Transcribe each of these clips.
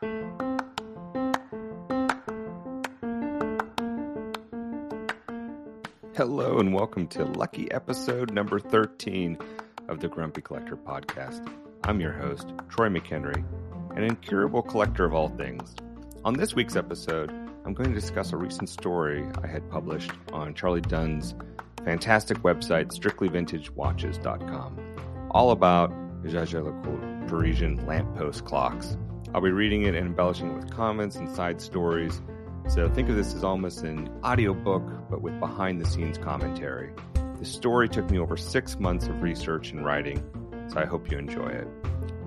Hello, and welcome to lucky episode number 13 of the Grumpy Collector podcast. I'm your host, Troy McHenry, an incurable collector of all things. On this week's episode, I'm going to discuss a recent story I had published on Charlie Dunn's fantastic website, strictlyvintagewatches.com, all about Jaeger-LeCoultre Parisian lamppost clocks. I'll be reading it and embellishing it with comments and side stories so think of this as almost an audiobook, but with behind the scenes commentary. The story took me over six months of research and writing, so I hope you enjoy it.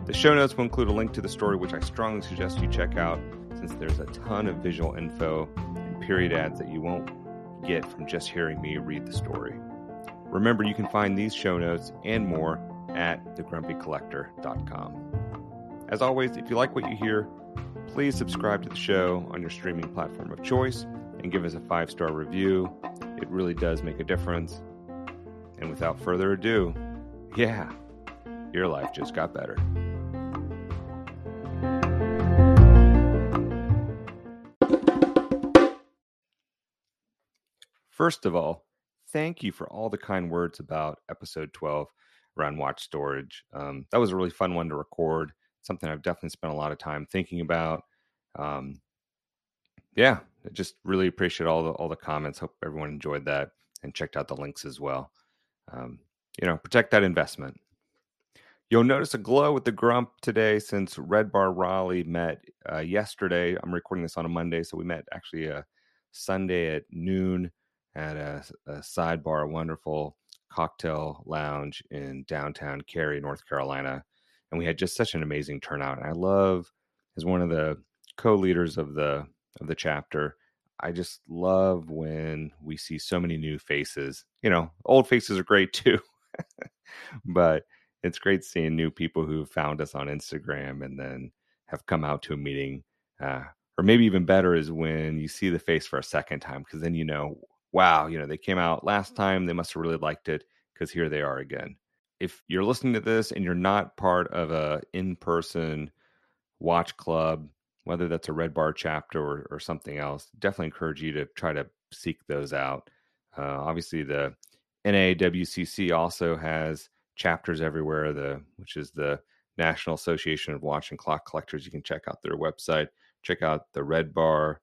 The show notes will include a link to the story, which I strongly suggest you check out, since there's a ton of visual info and period ads that you won't get from just hearing me read the story. Remember, you can find these show notes and more at thegrumpycollector.com. As always, if you like what you hear, Please subscribe to the show on your streaming platform of choice and give us a five star review. It really does make a difference. And without further ado, yeah, your life just got better. First of all, thank you for all the kind words about episode 12 around watch storage. Um, that was a really fun one to record something I've definitely spent a lot of time thinking about. Um, yeah, just really appreciate all the all the comments. Hope everyone enjoyed that and checked out the links as well. Um, you know, protect that investment. You'll notice a glow with the grump today since Red Bar Raleigh met uh, yesterday. I'm recording this on a Monday, so we met actually a Sunday at noon at a, a sidebar, a wonderful cocktail lounge in downtown Cary, North Carolina and we had just such an amazing turnout. And I love as one of the co-leaders of the of the chapter. I just love when we see so many new faces. You know, old faces are great too, but it's great seeing new people who found us on Instagram and then have come out to a meeting. Uh, or maybe even better is when you see the face for a second time because then you know, wow, you know, they came out last time. They must have really liked it because here they are again if you're listening to this and you're not part of a in-person watch club whether that's a red bar chapter or, or something else definitely encourage you to try to seek those out. Uh, obviously the nawcc also has chapters everywhere the which is the national association of watch and clock collectors. You can check out their website check out the red bar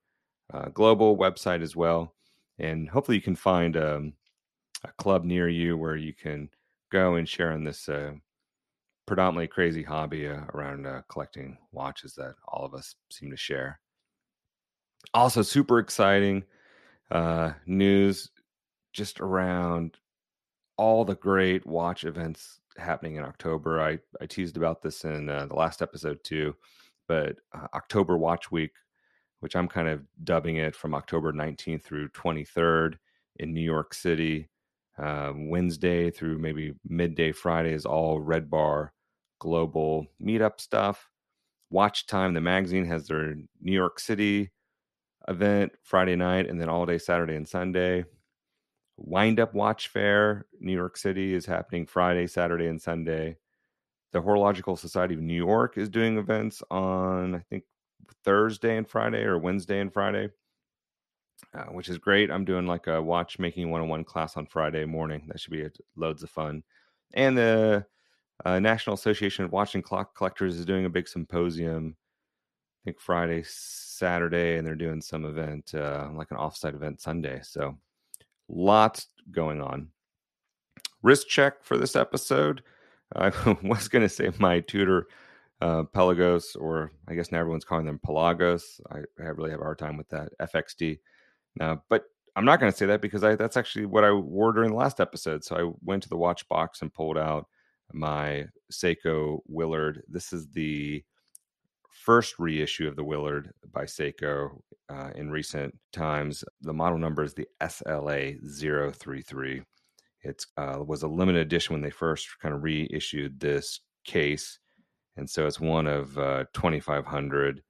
uh, global website as well and hopefully you can find um, a club near you where you can go and share in this uh, predominantly crazy hobby uh, around uh, collecting watches that all of us seem to share. Also, super exciting uh, news just around all the great watch events happening in October. I, I teased about this in uh, the last episode too, but uh, October Watch Week, which I'm kind of dubbing it from October 19th through 23rd in New York City. Uh, Wednesday through maybe midday Friday is all Red Bar global meetup stuff. Watch Time, the magazine, has their New York City event Friday night and then all day Saturday and Sunday. Wind Up Watch Fair, New York City, is happening Friday, Saturday, and Sunday. The Horological Society of New York is doing events on, I think, Thursday and Friday or Wednesday and Friday uh, which is great. I'm doing like a watchmaking 101 class on Friday morning. That should be a, loads of fun. And the uh, National Association of Watch and Clock Collectors is doing a big symposium. I think Friday, Saturday, and they're doing some event, uh, like an offsite event Sunday. So lots going on. Wrist check for this episode. I was going to say my Tudor, uh, Pelagos, or I guess now everyone's calling them Pelagos. I, I really have a hard time with that. FXD. Uh, but I'm not going to say that because I, that's actually what I wore during the last episode. So I went to the watch box and pulled out my Seiko Willard. This is the first reissue of the Willard by Seiko uh, in recent times. The model number is the SLA 033. It uh, was a limited edition when they first kind of reissued this case. And so it's one of uh, 2,500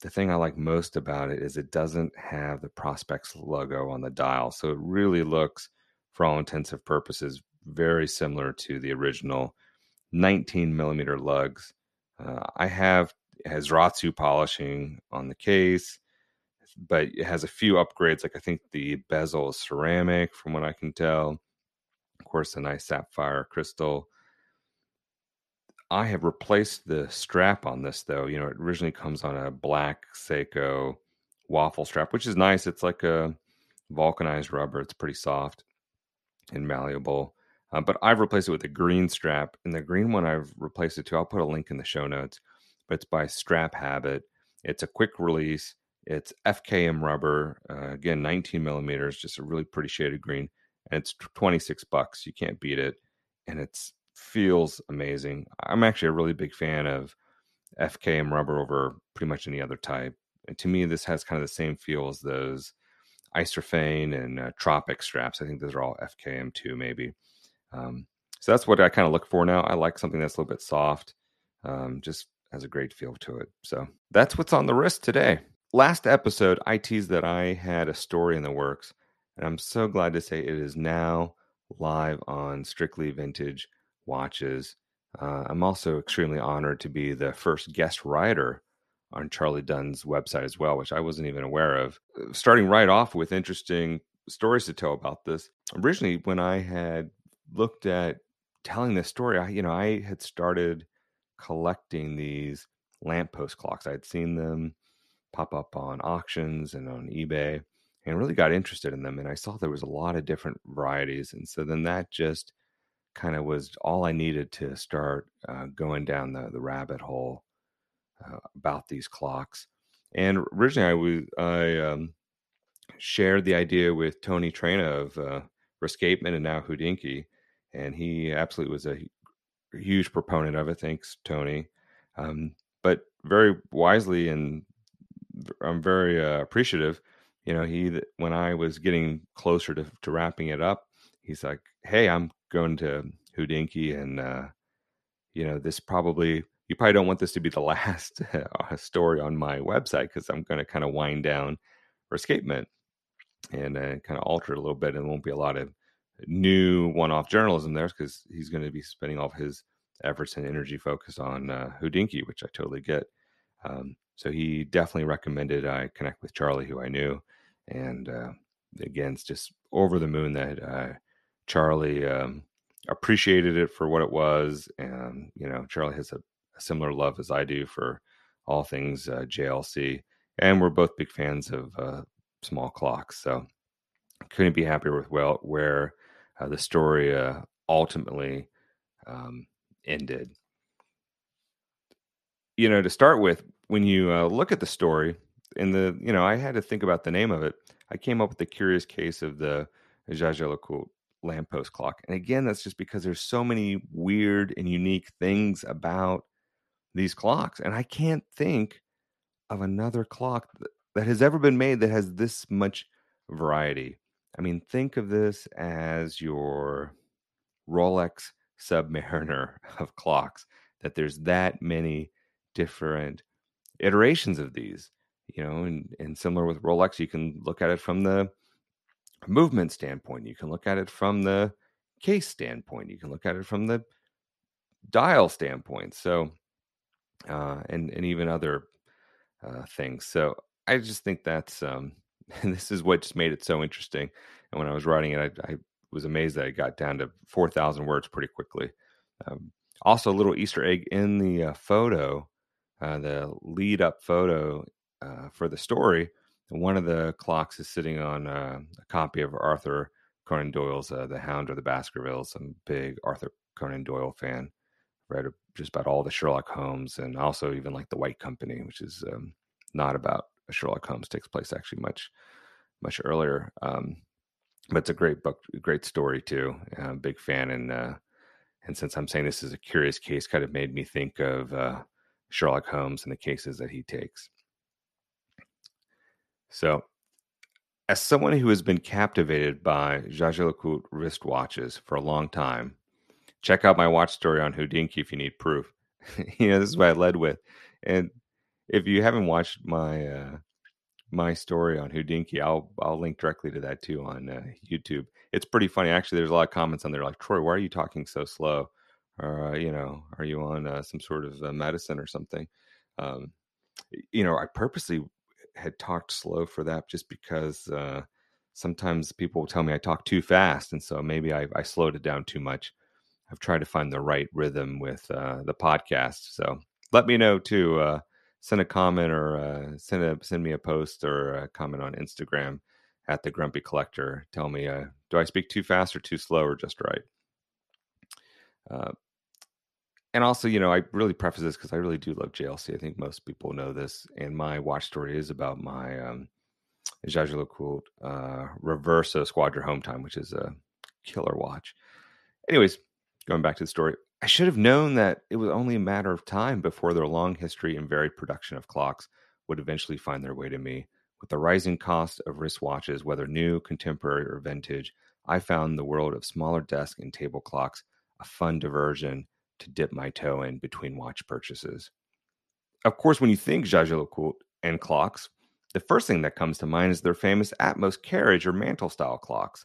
the thing I like most about it is it doesn't have the Prospex logo on the dial. So it really looks, for all intensive purposes, very similar to the original 19 millimeter lugs. Uh, I have has Ratsu polishing on the case, but it has a few upgrades. Like I think the bezel is ceramic, from what I can tell. Of course, a nice sapphire crystal. I have replaced the strap on this though. You know, it originally comes on a black Seiko waffle strap, which is nice. It's like a vulcanized rubber. It's pretty soft and malleable. Uh, but I've replaced it with a green strap, and the green one I've replaced it to. I'll put a link in the show notes, but it's by Strap Habit. It's a quick release. It's FKM rubber, uh, again, 19 millimeters, just a really pretty shaded green, and it's 26 bucks. You can't beat it, and it feels amazing. I'm actually a really big fan of FKM rubber over pretty much any other type. And to me, this has kind of the same feel as those Isofrane and uh, Tropic straps. I think those are all FKM too, maybe. Um, so that's what I kind of look for now. I like something that's a little bit soft, um, just has a great feel to it. So that's what's on the wrist today. Last episode, I teased that I had a story in the works, and I'm so glad to say it is now live on Strictly Vintage Watches. Uh, I'm also extremely honored to be the first guest writer on Charlie Dunn's website as well, which I wasn't even aware of. Uh, starting right off with interesting stories to tell about this. Originally, when I had looked at telling this story, I, you know, I had started collecting these lamppost clocks. I had seen them pop up on auctions and on eBay and really got interested in them. And I saw there was a lot of different varieties. And so then that just kind of was all I needed to start uh, going down the, the rabbit hole uh, about these clocks. And originally, I was I um, shared the idea with Tony Traina of uh, Rescapement and now Hodinkee, and he absolutely was a huge proponent of it. Thanks, Tony. Um, but very wisely, and I'm very uh, appreciative. You know, he when I was getting closer to, to wrapping it up, he's like, "Hey, I'm going to Hodinkee, and uh, you know, this probably you probably don't want this to be the last uh, story on my website because I'm going to kind of wind down for escapement and uh, kind of alter it a little bit. And won't be a lot of new one-off journalism there because he's going to be spending all his efforts and energy focused on uh, Hodinkee, which I totally get. Um, so he definitely recommended I connect with Charlie, who I knew, and uh, again, it's just over the moon that uh, Charlie um, appreciated it for what it was, and you know, Charlie has a a similar love as I do for all things uh, JLC, and we're both big fans of uh, small clocks. So couldn't be happier with well where uh, the story uh, ultimately um, ended. You know, to start with, when you uh, look at the story, in the you know, I had to think about the name of it. I came up with the curious case of the Jaeger-LeCoultre lamppost clock. And again, that's just because there's so many weird and unique things about these clocks. And I can't think of another clock that has ever been made that has this much variety. I mean, think of this as your Rolex Submariner of clocks, that there's that many different iterations of these, you know, and, and similar with Rolex, you can look at it from the movement standpoint, you can look at it from the case standpoint, you can look at it from the dial standpoint. So uh, and and even other uh, things. So I just think that's um, this is what just made it so interesting. And when I was writing it, I, I was amazed that I got down to four thousand words pretty quickly. Um, also, a little Easter egg in the uh, photo, uh, the lead up photo uh, for the story. One of the clocks is sitting on uh, a copy of Arthur Conan Doyle's The Hound of the Baskervilles. I'm a big Arthur Conan Doyle fan read just about all the Sherlock Holmes and also even like the White Company, which is um, not about Sherlock Holmes. Takes place actually much much earlier. Um, but it's a great book, great story too. I'm a big fan, and uh, and since I'm saying this is a curious case, kind of made me think of uh, Sherlock Holmes and the cases that he takes. So, as someone who has been captivated by Jaeger-LeCoultre wristwatches for a long time, check out my watch story on Hodinkee if you need proof. you know, this is what I led with. And if you haven't watched my uh, my story on Hodinkee, I'll I'll link directly to that too on uh, YouTube. It's pretty funny actually. There's a lot of comments on there like Troy, why are you talking so slow? Or uh, you know, are you on uh, some sort of uh, medicine or something? Um, you know, I purposely had talked slow for that just because uh, sometimes people tell me I talk too fast, and so maybe I, I slowed it down too much. I've tried to find the right rhythm with uh, the podcast. So let me know too. Uh, send a comment or uh, send a send me a post or a comment on Instagram at the Grumpy Collector. Tell me, uh, do I speak too fast or too slow or just right? And also, you know, I really preface this because I really do love JLC. I think most people know this, and my watch story is about my um, Jaeger-LeCoultre uh, Reverso Squadra Home Time, which is a killer watch. Anyways, going back to the story, I should have known that it was only a matter of time before their long history and varied production of clocks would eventually find their way to me. With the rising cost of wristwatches, whether new, contemporary, or vintage, I found the world of smaller desk and table clocks a fun diversion to dip my toe in between watch purchases. Of course, when you think Jaeger-LeCoultre and clocks, the first thing that comes to mind is their famous Atmos carriage or mantle style clocks.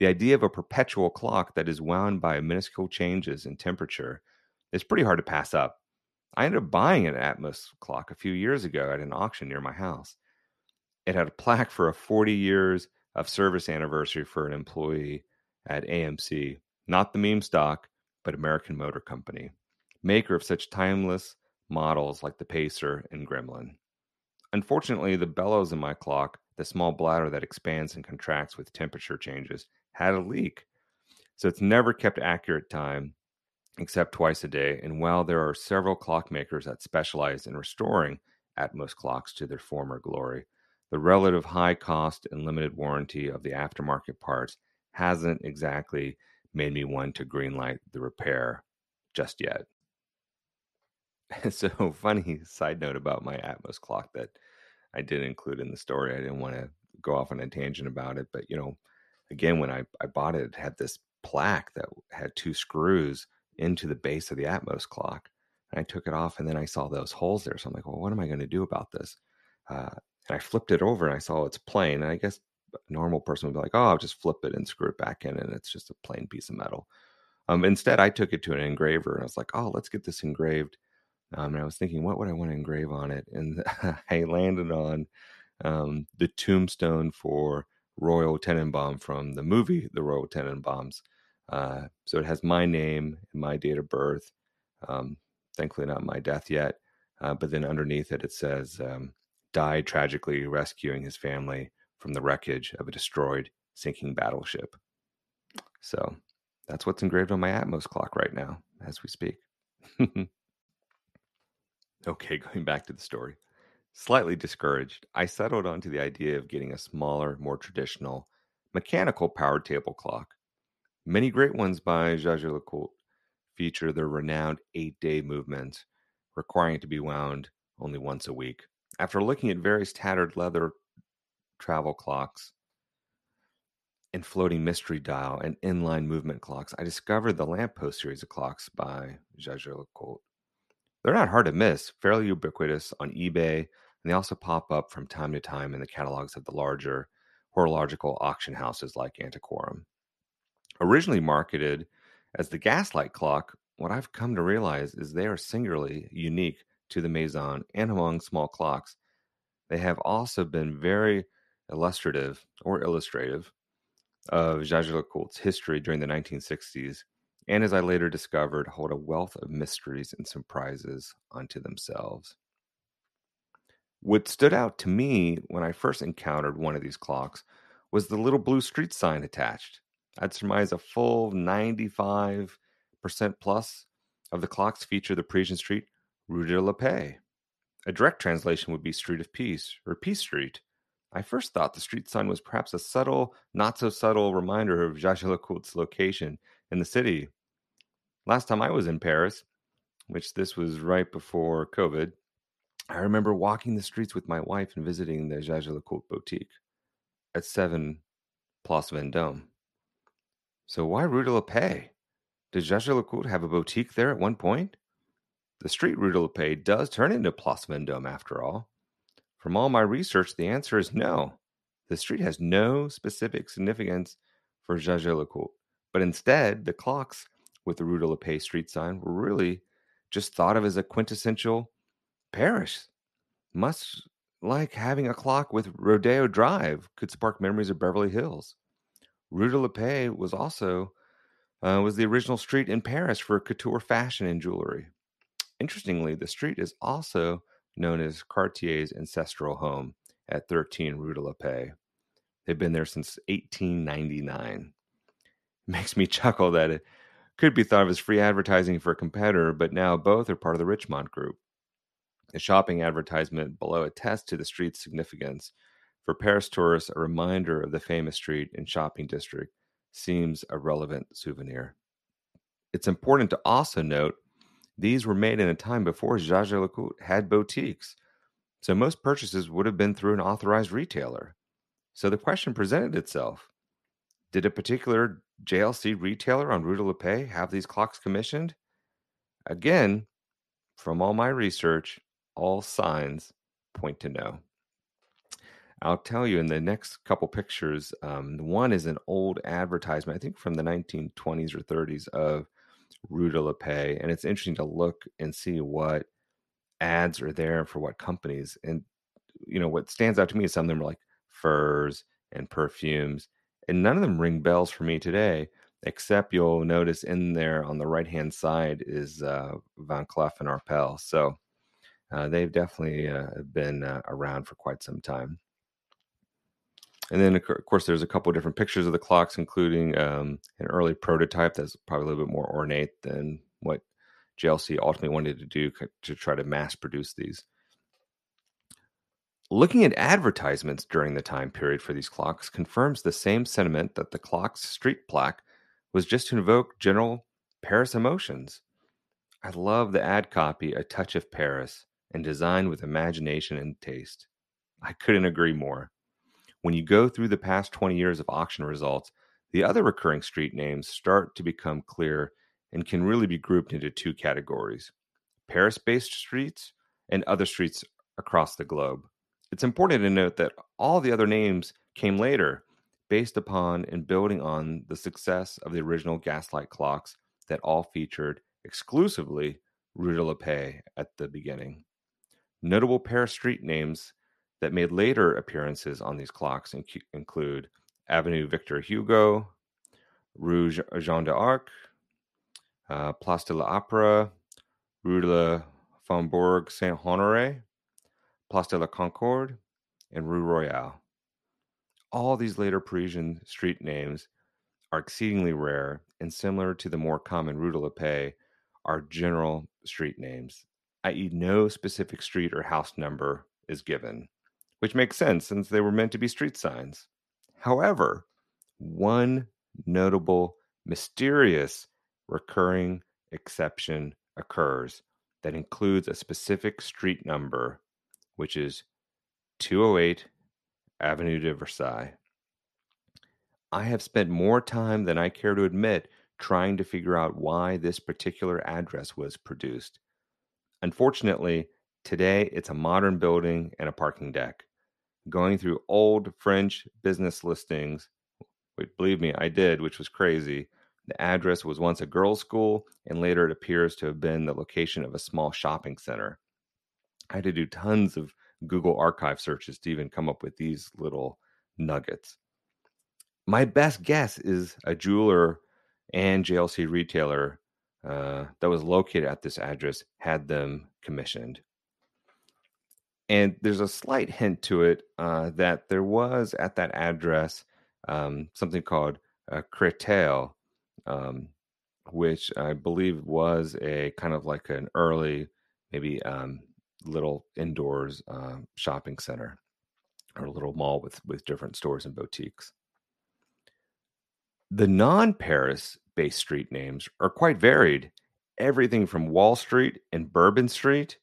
The idea of a perpetual clock that is wound by minuscule changes in temperature is pretty hard to pass up. I ended up buying an Atmos clock a few years ago at an auction near my house. It had a plaque for a 40 years of service anniversary for an employee at AMC, not the meme stock, but American Motor Company, maker of such timeless models like the Pacer and Gremlin. Unfortunately, the bellows in my clock, the small bladder that expands and contracts with temperature changes, had a leak. So it's never kept accurate time except twice a day. And while there are several clockmakers that specialize in restoring Atmos clocks to their former glory, the relative high cost and limited warranty of the aftermarket parts hasn't exactly made me want to greenlight the repair just yet. so funny side note about my Atmos clock that I did include in the story. I didn't want to go off on a tangent about it, but you know, again, when I, I bought it, it had this plaque that had two screws into the base of the Atmos clock. And I took it off and then I saw those holes there. So I'm like, well, what am I going to do about this? Uh, and I flipped it over and I saw it's plain. And I guess normal person would be like, oh, I'll just flip it and screw it back in, and it's just a plain piece of metal. Um, instead, I took it to an engraver and I was like, oh, let's get this engraved. Um, and I was thinking, what would I want to engrave on it? And I landed on um, the tombstone for Royal Tenenbaum from the movie The Royal Tenenbaums. Uh, so it has my name and my date of birth. Um, thankfully, not my death yet. Uh, but then underneath it, it says, um, died tragically rescuing his family from the wreckage of a destroyed sinking battleship. So that's what's engraved on my Atmos clock right now as we speak. okay, going back to the story. Slightly discouraged, I settled onto the idea of getting a smaller, more traditional, mechanical powered table clock. Many great ones by Jaeger-LeCoultre feature the renowned eight day movement, requiring it to be wound only once a week. After looking at various tattered leather travel clocks and floating mystery dial and inline movement clocks, I discovered the lamppost series of clocks by Jaeger-LeCoultre. They're not hard to miss, fairly ubiquitous on eBay, and they also pop up from time to time in the catalogs of the larger horological auction houses like Antiquorum. Originally marketed as the Gaslight clock, what I've come to realize is they are singularly unique to the Maison and among small clocks. They have also been very illustrative or illustrative of Jaeger-LeCoultre's history during the 1960s, and as I later discovered, hold a wealth of mysteries and surprises unto themselves. What stood out to me when I first encountered one of these clocks was the little blue street sign attached. I'd surmise a full 95% plus of the clocks feature the Parisian street Rue de la Paix. A direct translation would be Street of Peace or Peace Street, I first thought the street sign was perhaps a subtle, not so subtle reminder of Jaeger-LeCoultre's location in the city. Last time I was in Paris, which this was right before COVID, I remember walking the streets with my wife and visiting the Jaeger-LeCoultre boutique at 7 Place Vendôme. So why Rue de la Paix? Did Jaeger-LeCoultre have a boutique there at one point? The street Rue de la Paix does turn into Place Vendôme after all. From all my research, the answer is no. The street has no specific significance for Jaeger-LeCoultre, but instead, the clocks with the Rue de la Paix street sign were really just thought of as a quintessential Paris, much like having a clock with Rodeo Drive, could spark memories of Beverly Hills. Rue de la Paix was also uh, was the original street in Paris for couture fashion and jewelry. Interestingly, the street is also known as Cartier's ancestral home at 13 Rue de la Paix. They've been there since 1899. It makes me chuckle that it could be thought of as free advertising for a competitor, but now both are part of the Richemont Group. The shopping advertisement below attests to the street's significance. For Paris tourists, a reminder of the famous street and shopping district seems a relevant souvenir. It's important to also note these were made in a time before Jaeger-LeCoultre had boutiques, so most purchases would have been through an authorized retailer. So the question presented itself Did a particular JLC retailer on Rue de la Paix have these clocks commissioned? Again, from all my research, all signs point to no. I'll tell you in the next couple pictures, um, one is an old advertisement, I think from the 1920s or 30s of Rue de la Paix. And it's interesting to look and see what ads are there for what companies. And, you know, what stands out to me is some of them are like furs and perfumes. And none of them ring bells for me today, except you'll notice in there on the right hand side is uh, Van Cleef and Arpels. So uh, they've definitely uh, been uh, around for quite some time. And then, of course, there's a couple of different pictures of the clocks, including um, an early prototype that's probably a little bit more ornate than what JLC ultimately wanted to do to try to mass produce these. Looking at advertisements during the time period for these clocks confirms the same sentiment that the clock's street plaque was just to invoke general Paris emotions. I love the ad copy, A Touch of Paris, and designed with imagination and taste. I couldn't agree more. When you go through the past 20 years of auction results, the other recurring street names start to become clear and can really be grouped into two categories Paris based streets and other streets across the globe. It's important to note that all the other names came later, based upon and building on the success of the original gaslight clocks that all featured exclusively Rue de la Paix at the beginning. Notable Paris street names that made later appearances on these clocks inc- include Avenue Victor Hugo, Rue Jeanne d'Arc, uh, Place de l'Opera, Rue de la Faubourg Saint Honoré, Place de la Concorde, and Rue Royale. All these later Parisian street names are exceedingly rare and similar to the more common Rue de la Paix are general street names, i.e., no specific street or house number is given which makes sense since they were meant to be street signs. However, one notable, mysterious, recurring exception occurs that includes a specific street number, which is 208 Avenue de Versailles. I have spent more time than I care to admit trying to figure out why this particular address was produced. Unfortunately, today it's a modern building and a parking deck going through old French business listings, believe me, I did, which was crazy. The address was once a girls' school, and later it appears to have been the location of a small shopping center. I had to do tons of Google archive searches to even come up with these little nuggets. My best guess is a jeweler and JLC retailer uh, that was located at this address had them commissioned and there's a slight hint to it uh, that there was at that address um, something called a Créteil, um, which I believe was a kind of like an early, maybe um, little indoors uh, shopping center or a little mall with with different stores and boutiques. The non-Paris based street names are quite varied. Everything from Wall Street and Bourbon Street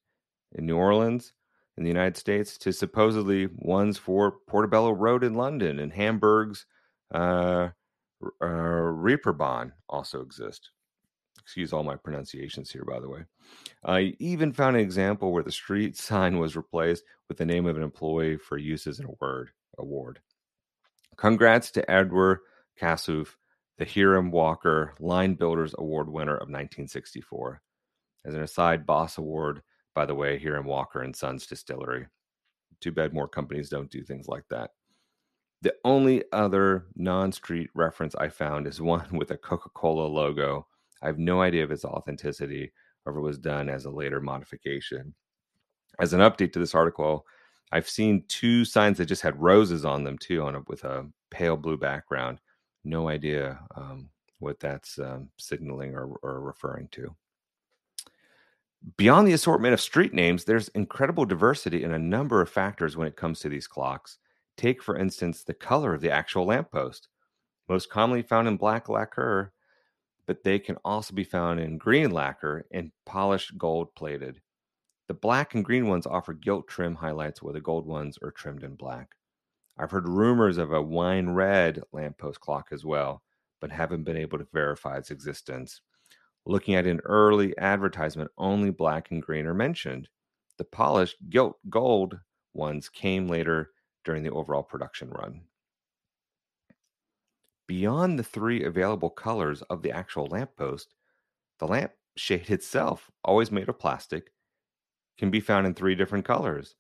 in New Orleans in the United States to supposedly ones for Portobello Road in London and Hamburg's uh, uh, Reeperbahn also exist. Excuse all my pronunciations here, by the way. I even found an example where the street sign was replaced with the name of an employee for use as a word award. Congrats to Edward Kassouf, the Hiram Walker Line Builders Award winner of 1964. As an aside, Boss Award by the way, Hiram Walker and Sons Distillery. Too bad more companies don't do things like that. The only other non street reference I found is one with a Coca Cola logo. I have no idea of its authenticity or if it was done as a later modification. As an update to this article, I've seen two signs that just had roses on them too, on a, with a pale blue background. No idea um, what that's um, signaling or, or referring to. Beyond the assortment of street names, there's incredible diversity in a number of factors when it comes to these clocks. Take, for instance, the color of the actual lamppost. Most commonly found in black lacquer, but they can also be found in green lacquer and polished gold plated. The black and green ones offer gilt trim highlights, while the gold ones are trimmed in black. I've heard rumors of a wine red lamppost clock as well, but haven't been able to verify its existence. Looking at an early advertisement, only black and green are mentioned. The polished gilt gold ones came later during the overall production run. Beyond the three available colors of the actual lamppost, the lamp shade itself, always made of plastic, can be found in three different colors.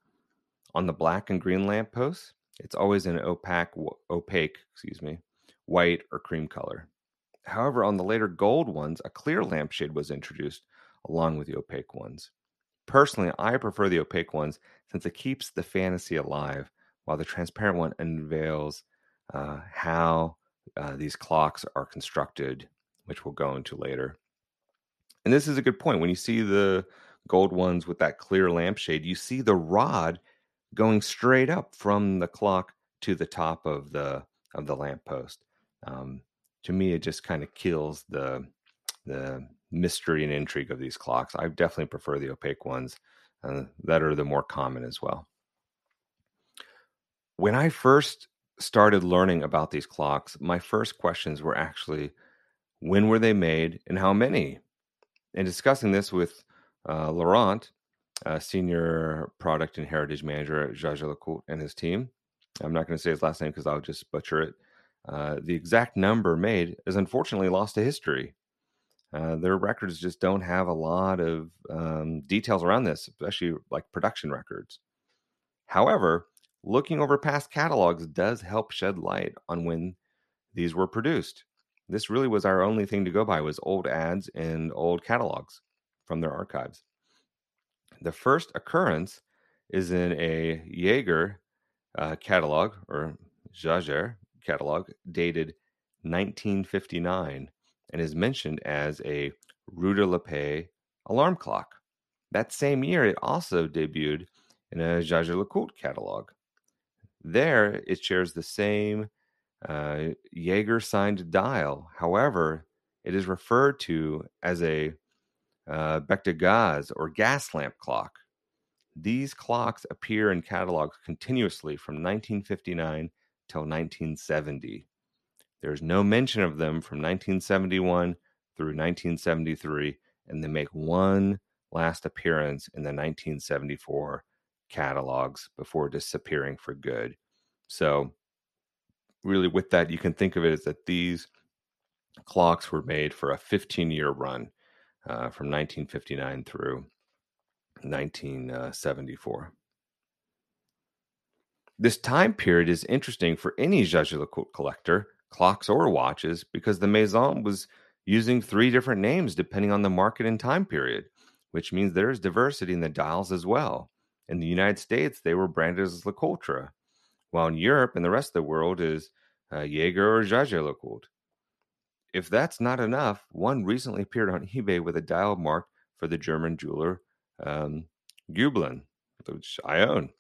On the black and green lamppost, it's always an opaque, opaque, excuse me, white or cream color. However, on the later gold ones, a clear lampshade was introduced along with the opaque ones. Personally, I prefer the opaque ones since it keeps the fantasy alive, while the transparent one unveils uh, how uh, these clocks are constructed, which we'll go into later. And this is a good point. When you see the gold ones with that clear lampshade, you see the rod going straight up from the clock to the top of the of the lamppost. Um, to me, it just kind of kills the the mystery and intrigue of these clocks. I definitely prefer the opaque ones uh, that are the more common as well. When I first started learning about these clocks, my first questions were actually when were they made and how many? And discussing this with uh, Laurent, senior product and heritage manager at Jaeger-LeCoultre and his team, I'm not going to say his last name because I'll just butcher it. Uh, the exact number made is unfortunately lost to history. Uh, their records just don't have a lot of um, details around this, especially like production records. However, looking over past catalogs does help shed light on when these were produced. This really was our only thing to go by was old ads and old catalogs from their archives. The first occurrence is in a Jaeger uh, catalog or Jaeger catalog dated 1959 and is mentioned as a la Paix alarm clock. That same year, it also debuted in a Jaeger-LeCoultre catalog. There, it shares the same uh, Jaeger signed dial. However, it is referred to as a uh, gaz or gas lamp clock. These clocks appear in catalogs continuously from 1959 till 1970. There's no mention of them from 1971 through 1973, and they make one last appearance in the 1974 catalogs before disappearing for good. So, really, with that, you can think of it as that these clocks were made for a 15 year run uh, from 1959 through 1974. This time period is interesting for any Jaeger-LeCoultre collector, clocks or watches, because the Maison was using three different names depending on the market and time period, which means there is diversity in the dials as well. In the United States, they were branded as LeCoultre, while in Europe and the rest of the world is uh, Jaeger or Jaeger-LeCoultre. If that's not enough, one recently appeared on eBay with a dial marked for the German jeweler um, Gubelin, which I own.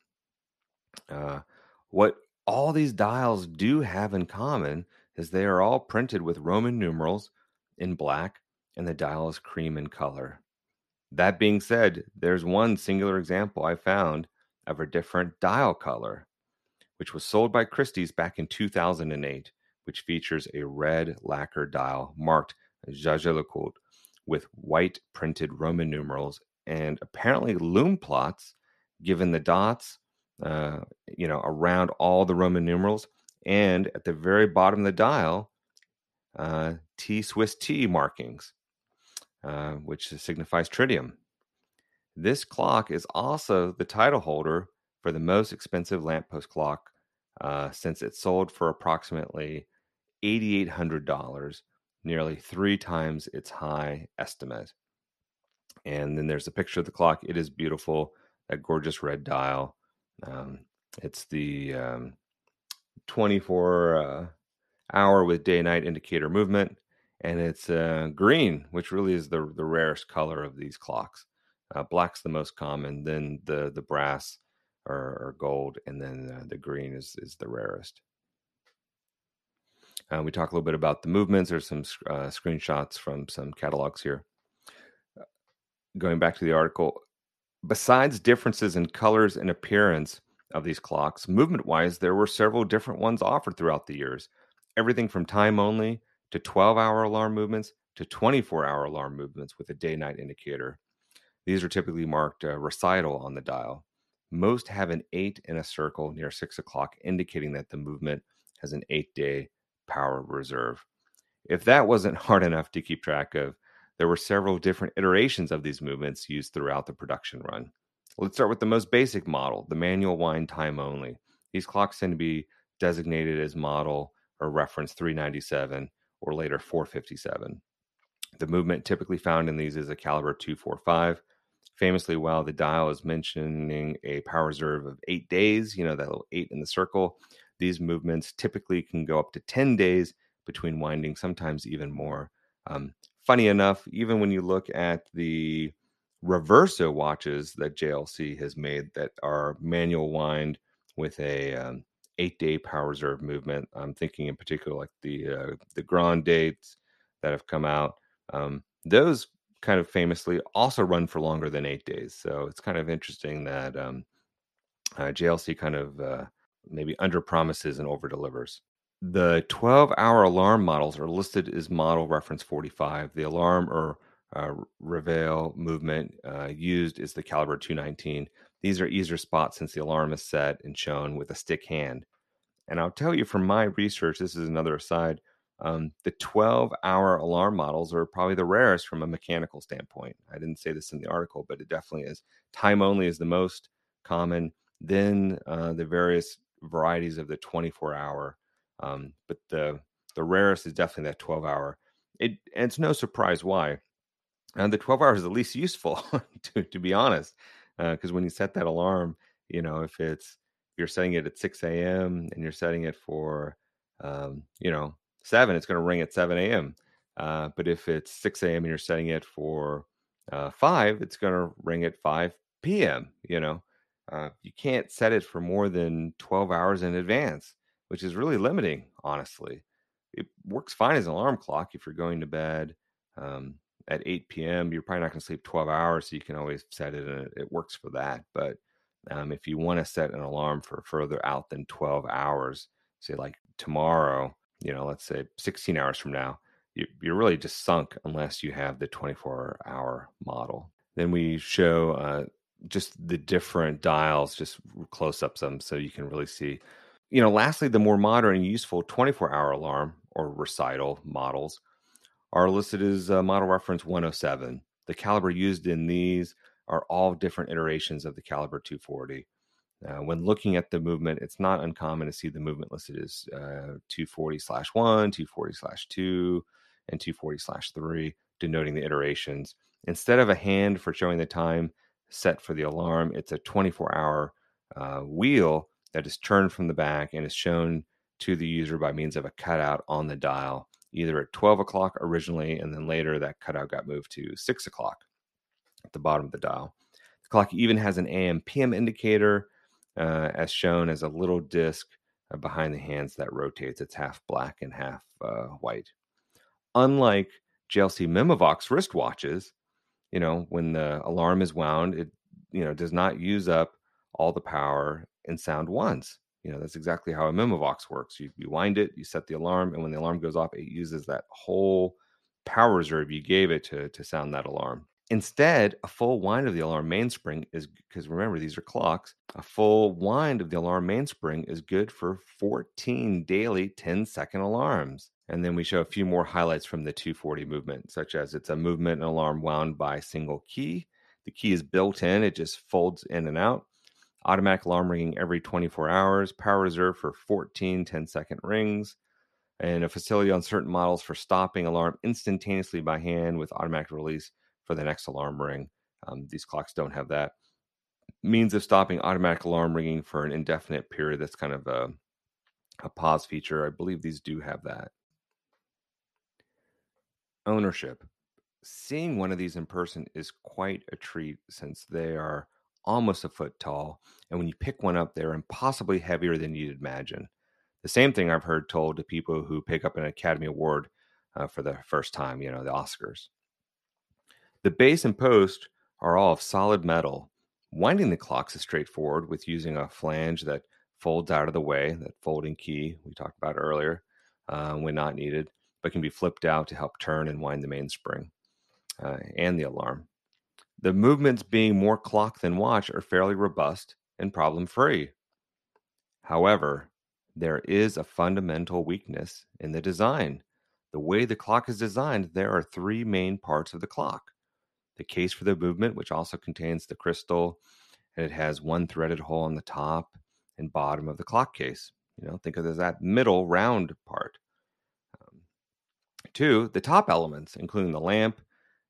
Uh, what all these dials do have in common is they are all printed with Roman numerals in black and the dial is cream in color. That being said, there's one singular example I found of a different dial color, which was sold by Christie's back in 2008, which features a red lacquer dial marked Jaeger-LeCoultre with white printed Roman numerals and apparently lume plots, given the dots uh, you know, around all the Roman numerals. And at the very bottom of the dial, uh, T Swiss T markings, uh, which signifies tritium. This clock is also the title holder for the most expensive lamppost clock uh, since it sold for approximately $8,800, nearly three times its high estimate. And then there's a picture of the clock. It is beautiful, that gorgeous red dial. Um, it's the um, 24 uh, hour with day night indicator movement, and it's uh, green, which really is the, the rarest color of these clocks. Uh, black's the most common, then the, the brass or, or gold, and then uh, the green is, is the rarest. Uh, we talk a little bit about the movements. There's some uh, screenshots from some catalogs here. Going back to the article, besides differences in colors and appearance of these clocks, movement wise, there were several different ones offered throughout the years. Everything from time only to 12 hour alarm movements to 24 hour alarm movements with a day night indicator. These are typically marked uh, recital on the dial. Most have an eight in a circle near six o'clock, indicating that the movement has an eight day power reserve. If that wasn't hard enough to keep track of, there were several different iterations of these movements used throughout the production run. Let's start with the most basic model, the manual wind time only. These clocks tend to be designated as model or reference 397 or later 457. The movement typically found in these is a caliber 245. Famously, while the dial is mentioning a power reserve of eight days, you know, that little eight in the circle, these movements typically can go up to 10 days between winding, sometimes even more. Um, funny enough, even when you look at the reverso watches that JLC has made that are manual wind with a um, eight day power reserve movement. I'm thinking in particular like the uh, the Grand dates that have come out. Um, those kind of famously also run for longer than eight days. So it's kind of interesting that um, uh, JLC kind of uh, maybe under promises and over delivers. The 12 hour alarm models are listed as model reference 45. The alarm or uh, reveille movement uh, used is the caliber 219. These are easier spots since the alarm is set and shown with a stick hand. And I'll tell you from my research, this is another aside, um, the 12 hour alarm models are probably the rarest from a mechanical standpoint. I didn't say this in the article, but it definitely is. Time only is the most common, then uh, the various varieties of the 24 hour. Um, but the the rarest is definitely that 12 hour. It and it's no surprise why. And the 12 hours is the least useful, to to be honest, because uh, when you set that alarm, you know if it's if you're setting it at 6 a.m. and you're setting it for um, you know seven, it's going to ring at 7 a.m. Uh, but if it's 6 a.m. and you're setting it for uh, five, it's going to ring at 5 p.m. You know, uh, you can't set it for more than 12 hours in advance, which is really limiting, honestly. It works fine as an alarm clock if you're going to bed um, at 8 p.m. You're probably not going to sleep 12 hours, so you can always set it and it works for that. But um, if you want to set an alarm for further out than 12 hours, say like tomorrow, you know, let's say 16 hours from now, you, are really just sunk unless you have the 24 hour model. Then we show uh, just the different dials, just close ups of them so you can really see. You know, lastly, the more modern and useful 24 hour alarm or recital models are listed as uh, model reference 107. The caliber used in these are all different iterations of the caliber 240. Uh, when looking at the movement, it's not uncommon to see the movement listed as uh, 240 slash 1, 240 slash 2, and 240 slash 3, denoting the iterations. Instead of a hand for showing the time, set for the alarm. It's a 24 hour uh, wheel that is turned from the back and is shown to the user by means of a cutout on the dial, either at 12 o'clock originally, and then later that cutout got moved to 6 o'clock at the bottom of the dial. The clock even has an AM PM indicator, uh, as shown as a little disc uh, behind the hands that rotates. It's half black and half uh, white. Unlike JLC Memovox wristwatches, you know, when the alarm is wound, it, you know, does not use up all the power in sound once. You know, that's exactly how a Memovox works. You, you wind it, you set the alarm, and when the alarm goes off, it uses that whole power reserve you gave it to, to sound that alarm. Instead, a full wind of the alarm mainspring is because remember, these are clocks. A full wind of the alarm mainspring is good for 14 daily 10 second alarms. And then we show a few more highlights from the 240 movement, such as it's a movement and alarm wound by single key. The key is built in, it just folds in and out. Automatic alarm ringing every 24 hours, power reserve for 14 10 second rings, and a facility on certain models for stopping alarm instantaneously by hand with automatic release for the next alarm ring. Um, these clocks don't have that. Means of stopping automatic alarm ringing for an indefinite period. That's kind of a, a pause feature. I believe these do have that. Ownership. Seeing one of these in person is quite a treat since they are almost a foot tall. And when you pick one up, they're impossibly heavier than you'd imagine. The same thing I've heard told to people who pick up an Academy Award uh, for the first time, you know, the Oscars. The base and post are all of solid metal. Winding the clocks is straightforward with using a flange that folds out of the way, that folding key we talked about earlier uh, when not needed, but can be flipped out to help turn and wind the mainspring uh, and the alarm. The movements being more clock than watch are fairly robust and problem free. However, there is a fundamental weakness in the design. The way the clock is designed, there are three main parts of the clock the case for the movement, which also contains the crystal, and it has one threaded hole on the top and bottom of the clock case. You know, think of it as that middle round part. Um, two, the top elements, including the lamp,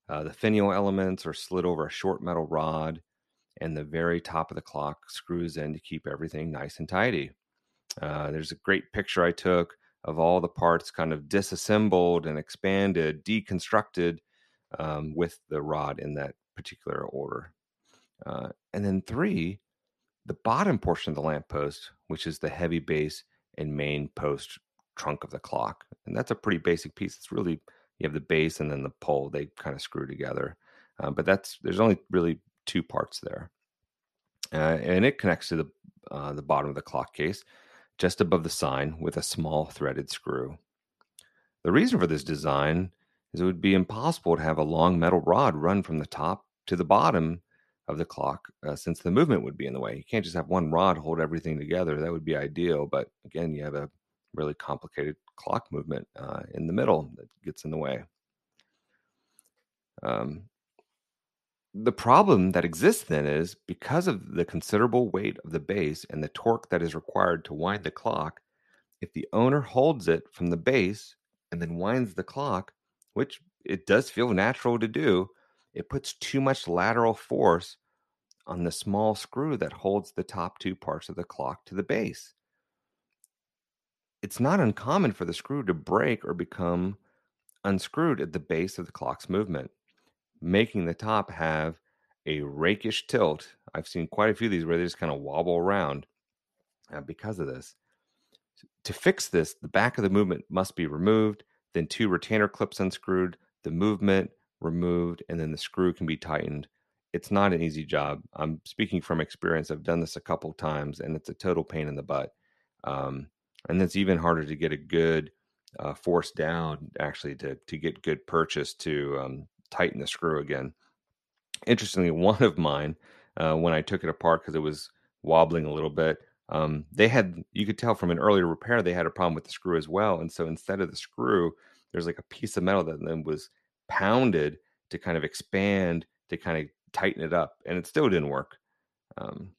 uh, the finial elements are slid over a short metal rod, and the very top of the clock screws in to keep everything nice and tidy. Uh, there's a great picture I took of all the parts kind of disassembled and expanded, deconstructed um, with the rod in that particular order. Uh, and then three, the bottom portion of the lamppost, which is the heavy base and main post trunk of the clock. And that's a pretty basic piece. It's really you have the base and then the pole they kind of screw together uh, but that's there's only really two parts there uh, and it connects to the uh, the bottom of the clock case just above the sign with a small threaded screw. The reason for this design is it would be impossible to have a long metal rod run from the top to the bottom of the clock uh, since the movement would be in the way. You can't just have one rod hold everything together that would be ideal but again you have a really complicated clock movement uh, in the middle that gets in the way. Um, the problem that exists then is because of the considerable weight of the base and the torque that is required to wind the clock, if the owner holds it from the base and then winds the clock, which it does feel natural to do, it puts too much lateral force on the small screw that holds the top two parts of the clock to the base it's not uncommon for the screw to break or become unscrewed at the base of the clock's movement, making the top have a rakish tilt. I've seen quite a few of these where they just kind of wobble around uh, because of this. To fix this, the back of the movement must be removed, then two retainer clips unscrewed, the movement removed, and then the screw can be tightened. It's not an easy job. I'm speaking from experience. I've done this a couple times, and it's a total pain in the butt. Um, and it's even harder to get a good uh, force down actually to to get good purchase to um, tighten the screw again. Interestingly, one of mine uh, when I took it apart because it was wobbling a little bit, um, they had you could tell from an earlier repair they had a problem with the screw as well, and so instead of the screw, there's like a piece of metal that then was pounded to kind of expand to kind of tighten it up, and it still didn't work. Um,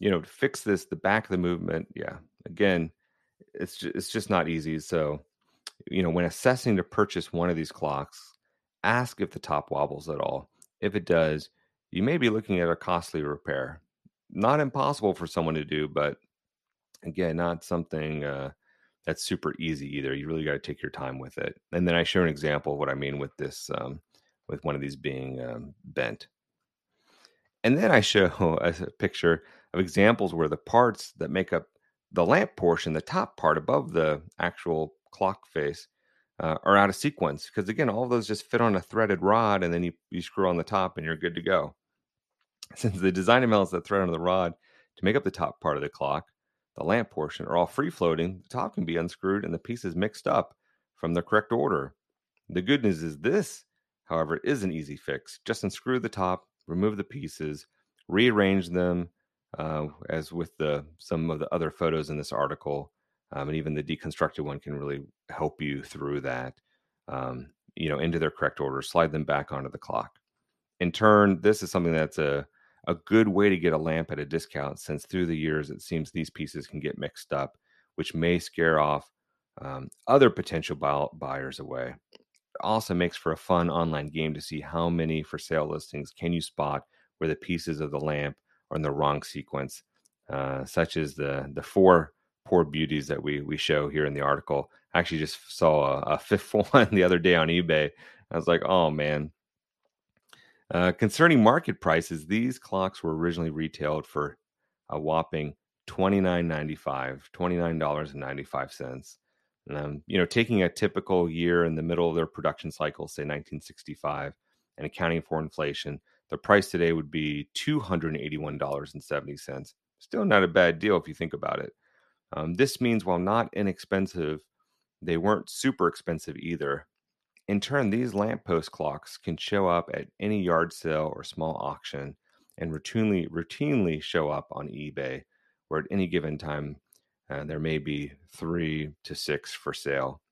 you know, to fix this, the back of the movement, yeah, again, it's just, it's just not easy. So, you know, when assessing to purchase one of these clocks, ask if the top wobbles at all. If it does, you may be looking at a costly repair. Not impossible for someone to do, but again, not something uh, that's super easy either. You really got to take your time with it. And then I show an example of what I mean with this, um, with one of these being um, bent. And then I show a picture of examples where the parts that make up the lamp portion, the top part above the actual clock face, uh, are out of sequence because again, all those just fit on a threaded rod, and then you, you screw on the top, and you're good to go. Since the design elements that thread on the rod to make up the top part of the clock, the lamp portion, are all free floating, the top can be unscrewed and the pieces mixed up from the correct order. The good news is this, however, is an easy fix. Just unscrew the top, remove the pieces, rearrange them uh, as with the some of the other photos in this article, um, and even the deconstructed one can really help you through that. Um, you know, into their correct order, slide them back onto the clock. In turn, this is something that's a, a good way to get a lamp at a discount since through the years it seems these pieces can get mixed up, which may scare off um, other potential buyers away. It also makes for a fun online game to see how many for sale listings can you spot where the pieces of the lamp are in the wrong sequence, uh, such as the the four poor beauties that we we show here in the article. I actually just saw a, a fifth one the other day on eBay. I was like, oh man. Uh, concerning market prices, these clocks were originally retailed for a whopping $29.95, $29.95. Um, you know, taking a typical year in the middle of their production cycle, say 1965, and accounting for inflation, the price today would be $281.70. Still not a bad deal if you think about it. Um, this means while not inexpensive, they weren't super expensive either. In turn, these lamppost clocks can show up at any yard sale or small auction and routinely routinely show up on eBay, where at any given time uh, there may be three to six for sale.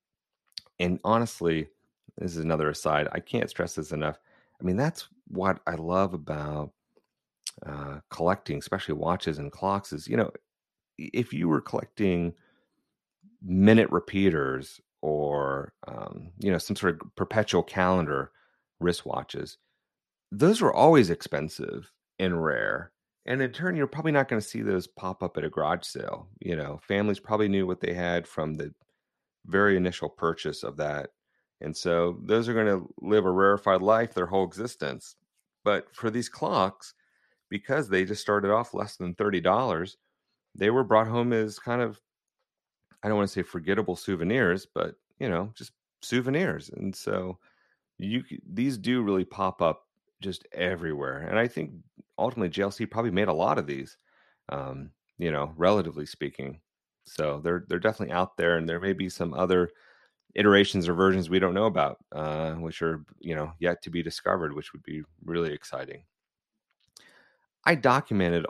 And honestly, this is another aside. I can't stress this enough. I mean, that's what I love about uh, collecting, especially watches and clocks, is you know, if you were collecting minute repeaters or um, you know some sort of perpetual calendar wristwatches, those were always expensive and rare. And in turn, you're probably not going to see those pop up at a garage sale. You know, families probably knew what they had from the very initial purchase of that and so those are going to live a rarefied life their whole existence. But for these clocks, because they just started off less than $30, they were brought home as kind of, I don't want to say forgettable souvenirs, but, you know, just souvenirs. And so you these do really pop up just everywhere. And I think ultimately JLC probably made a lot of these, um, you know, relatively speaking. So they're they're definitely out there, and there may be some other iterations or versions we don't know about, uh, which are you know yet to be discovered, which would be really exciting. I documented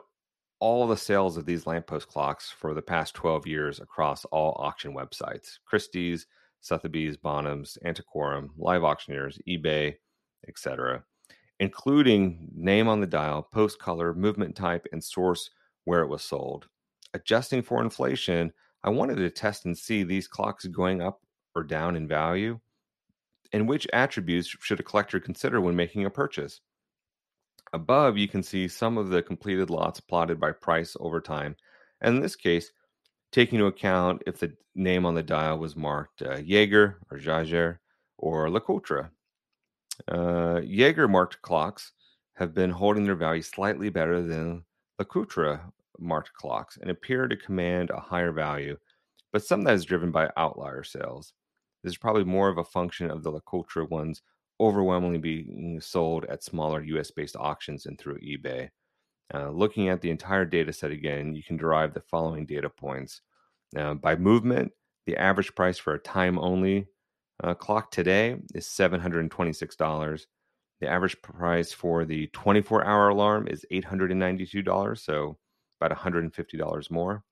all the sales of these lamppost clocks for the past 12 years across all auction websites Christie's, Sotheby's, Bonhams, Antiquorum, Live Auctioneers, eBay, etc., including name on the dial, post color, movement type, and source where it was sold. Adjusting for inflation, I wanted to test and see these clocks going up or down in value? And which attributes should a collector consider when making a purchase? Above, you can see some of the completed lots plotted by price over time. And in this case, taking into account if the name on the dial was marked uh, Jaeger or Jaeger or LeCoultre. Uh, Jaeger marked clocks have been holding their value slightly better than LeCoultre marked clocks and appear to command a higher value, but some that is driven by outlier sales. This is probably more of a function of the La LeCoultre ones overwhelmingly being sold at smaller US based auctions and through eBay. Uh, looking at the entire data set again, you can derive the following data points. Uh, by movement, the average price for a time only uh, clock today is $726. The average price for the 24 hour alarm is $892, so about $150 more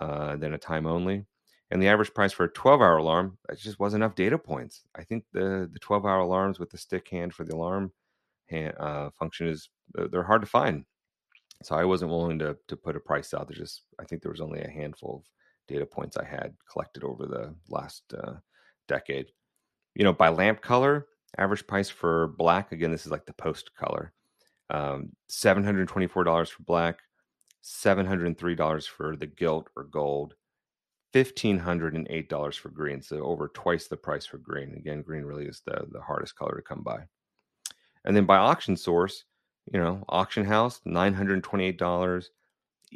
uh, than a time only and the average price for a 12 hour alarm it just wasn't enough data points. I think the the 12 hour alarms with the stick hand for the alarm hand, uh, function is they're hard to find. So i wasn't willing to to put a price out. There's just i think there was only a handful of data points i had collected over the last uh, decade. You know by lamp color average price for black again this is like the post color um, $724 for black $703 for the gilt or gold fifteen hundred and eight dollars for green, so over twice the price for green. Again, green really is the the hardest color to come by. And then by auction source, you know, auction house nine hundred twenty eight dollars,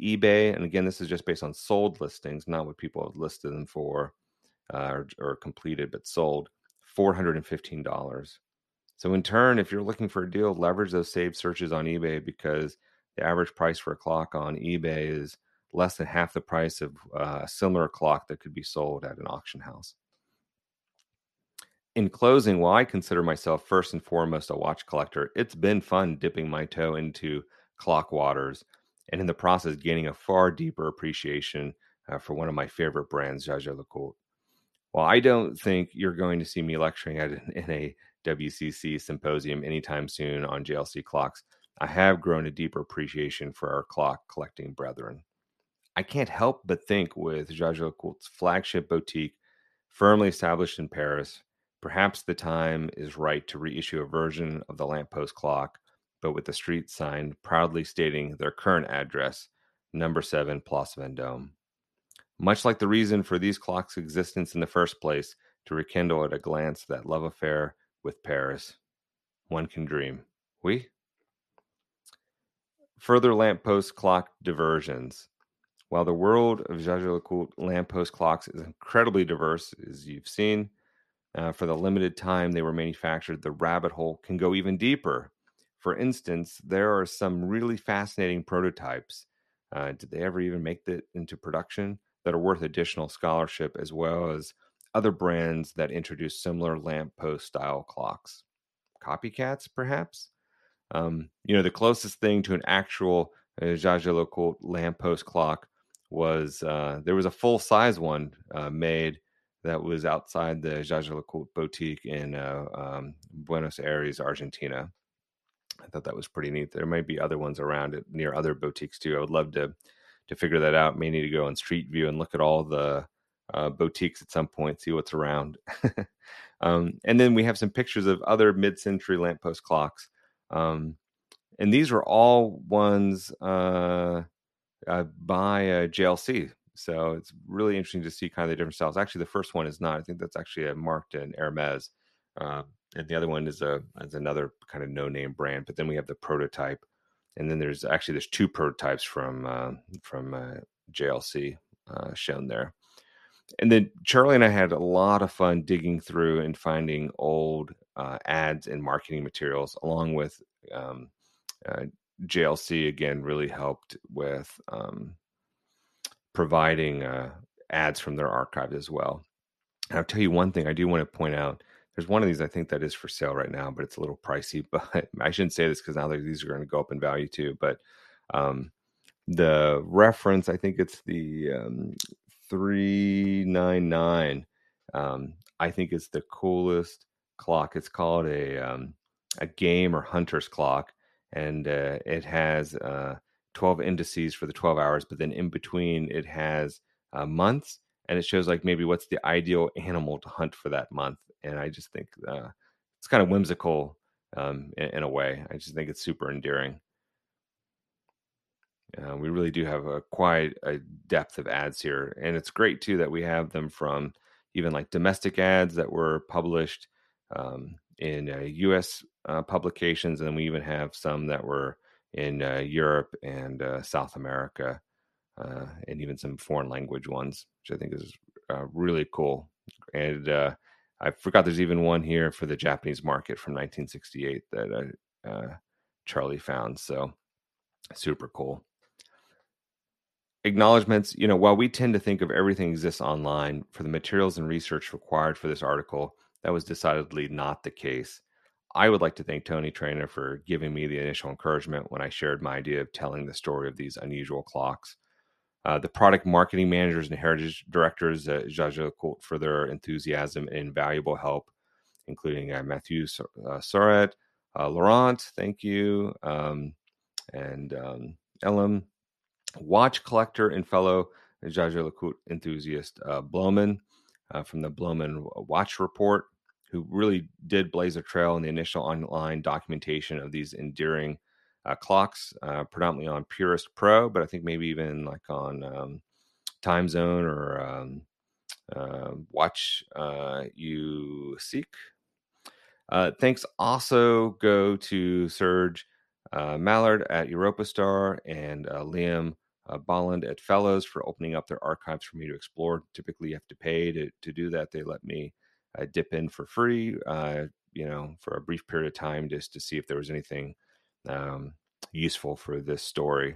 eBay, and again, this is just based on sold listings, not what people have listed them for uh, or, or completed, but sold four hundred and fifteen dollars. So in turn, if you're looking for a deal, leverage those saved searches on eBay because the average price for a clock on eBay is less than half the price of uh, a similar clock that could be sold at an auction house. In closing, while I consider myself first and foremost a watch collector, it's been fun dipping my toe into clock waters and in the process gaining a far deeper appreciation uh, for one of my favorite brands, Jaeger LeCoultre. While I don't think you're going to see me lecturing at an, in a WCC symposium anytime soon on JLC clocks, I have grown a deeper appreciation for our clock collecting brethren. I can't help but think with Jaeger-LeCoultre's flagship boutique firmly established in Paris, perhaps the time is right to reissue a version of the lamppost clock, but with the street sign proudly stating their current address, number 7 Place Vendôme. Much like the reason for these clocks' existence in the first place, to rekindle at a glance that love affair with Paris. One can dream. We? Further lamppost clock diversions. While the world of Jaeger-LeCoultre lamppost clocks is incredibly diverse, as you've seen, uh, for the limited time they were manufactured, the rabbit hole can go even deeper. For instance, there are some really fascinating prototypes. Uh, did they ever even make it into production? that are worth additional scholarship, as well as other brands that introduce similar lamppost style clocks. Copycats, perhaps? Um, you know, the closest thing to an actual uh, Jaeger-LeCoultre lamppost clock was uh, there was a full size one uh, made that was outside the Jaeger-LeCoultre boutique in uh, um, Buenos Aires, Argentina. I thought that was pretty neat. There might be other ones around it near other boutiques too. I would love to to figure that out. May need to go on Street View and look at all the uh, boutiques at some point, see what's around. um, and then we have some pictures of other mid-century lamppost clocks. Um, and these were all ones uh, uh, by uh, JLC. So it's really interesting to see kind of the different styles. Actually, the first one is not. I think that's actually a marked in Hermes, uh, and the other one is a is another kind of no name brand. But then we have the prototype, and then there's actually there's two prototypes from uh, from uh, JLC uh, shown there. And then Charlie and I had a lot of fun digging through and finding old uh, ads and marketing materials, along with um, uh, JLC. Again, really helped with um, providing uh, ads from their archive as well. And I'll tell you one thing I do want to point out there's one of these I think that is for sale right now, but it's a little pricey. But I shouldn't say this because now these are going to go up in value too. But um, the reference, I think it's the um, three nine nine. Um, I think it's the coolest clock. It's called a um, a game or hunter's clock, and uh, it has uh, twelve indices for the twelve hours. But then in between, it has uh, months and it shows like maybe what's the ideal animal to hunt for that month. And I just think uh, it's kind of whimsical um, in, in, a way. I just think it's super endearing. Uh, we really do have a quite a depth of ads here, and it's great too that we have them from even like domestic ads that were published um, in uh, U.S. Uh, publications, and then we even have some that were in uh, Europe and uh, South America uh, and even some foreign language ones, which I think is really cool. And I forgot there's even one here for the Japanese market from 1968 that Charlie found. So super cool. Acknowledgements, you know, while we tend to think of everything exists online for the materials and research required for this article, that was decidedly not the case. I would like to thank Tony Traina for giving me the initial encouragement when I shared my idea of telling the story of these unusual clocks uh, the product marketing managers and heritage directors at Jaeger-LeCoultre for their enthusiasm and invaluable help, including uh, Matthew uh, Soret, uh, Laurent, thank you, um, and um, Elam, watch collector and fellow Jaeger-LeCoultre enthusiast uh, Bloman uh, from the Bloman Watch Report, who really did blaze a trail in the initial online documentation of these endearing uh, clocks, uh, predominantly on PuristSPro, but I think maybe even like on um, Time Zone or um, uh, Watch uh, You Seek. Uh, thanks also go to Serge uh, Maillard at Europa Star and Liam Bolland at Fellows for opening up their archives for me to explore. Typically, you have to pay to, to do that. They let me dip in for free, you know, for a brief period of time just to see if there was anything um, useful for this story.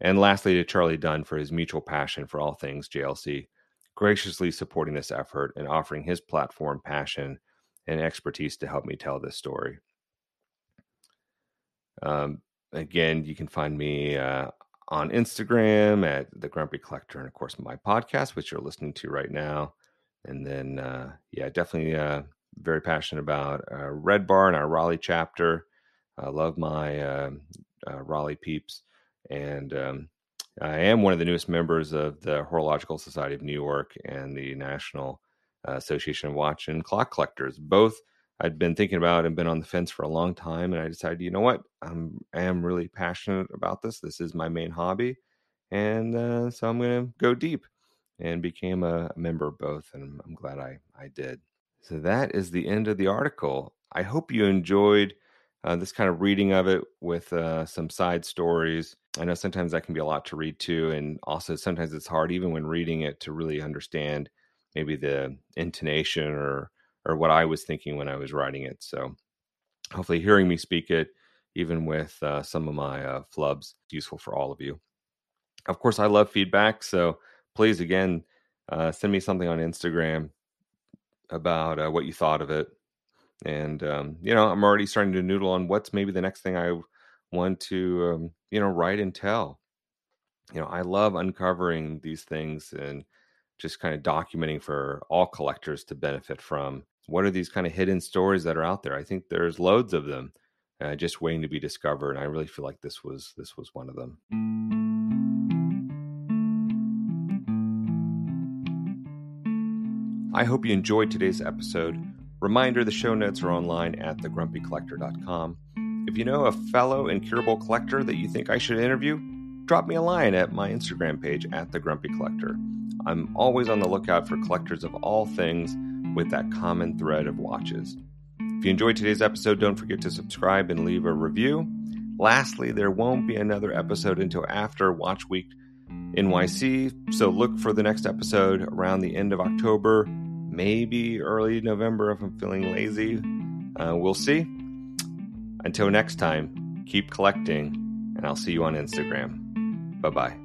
And lastly, to Charlie Dunn for his mutual passion for all things JLC, graciously supporting this effort and offering his platform, passion, and expertise to help me tell this story. Um, again, you can find me uh, on Instagram at the Grumpy Collector, and of course, my podcast, which you're listening to right now. And then uh, yeah, definitely uh, very passionate about uh, Red Bar and our Raleigh chapter. I love my uh, uh, Raleigh peeps, and um, I am one of the newest members of the Horological Society of New York and the National uh, Association of Watch and Clock Collectors. Both I'd been thinking about and been on the fence for a long time, and I decided, you know what, I'm I am really passionate about this. This is my main hobby, and so I'm going to go deep. And became a, member of both, and I'm glad I I did. So that is the end of the article. I hope you enjoyed uh, this kind of reading of it with uh, some side stories. I know sometimes that can be a lot to read too, and also sometimes it's hard, even when reading it, to really understand maybe the intonation or or what I was thinking when I was writing it. So hopefully, hearing me speak it, even with uh, some of my uh, flubs, useful for all of you. Of course, I love feedback, so please again uh, send me something on Instagram about uh, what you thought of it. And um, you know, I'm already starting to noodle on what's maybe the next thing I want to um, you know write and tell. You know, I love uncovering these things and just kind of documenting for all collectors to benefit from. What are these kind of hidden stories that are out there? I think there's loads of them, uh, just waiting to be discovered. And I really feel like this was this was one of them. I hope you enjoyed today's episode. Reminder the show notes are online at thegrumpycollector.com. If you know a fellow incurable collector that you think I should interview, drop me a line at my Instagram page at The Grumpy Collector. I'm always on the lookout for collectors of all things with that common thread of watches. If you enjoyed today's episode, don't forget to subscribe and leave a review. Lastly, there won't be another episode until after Watch Week NYC, so look for the next episode around the end of October, maybe early November if I'm feeling lazy. Uh, we'll see. Until next time, keep collecting, and I'll see you on Instagram. Bye bye.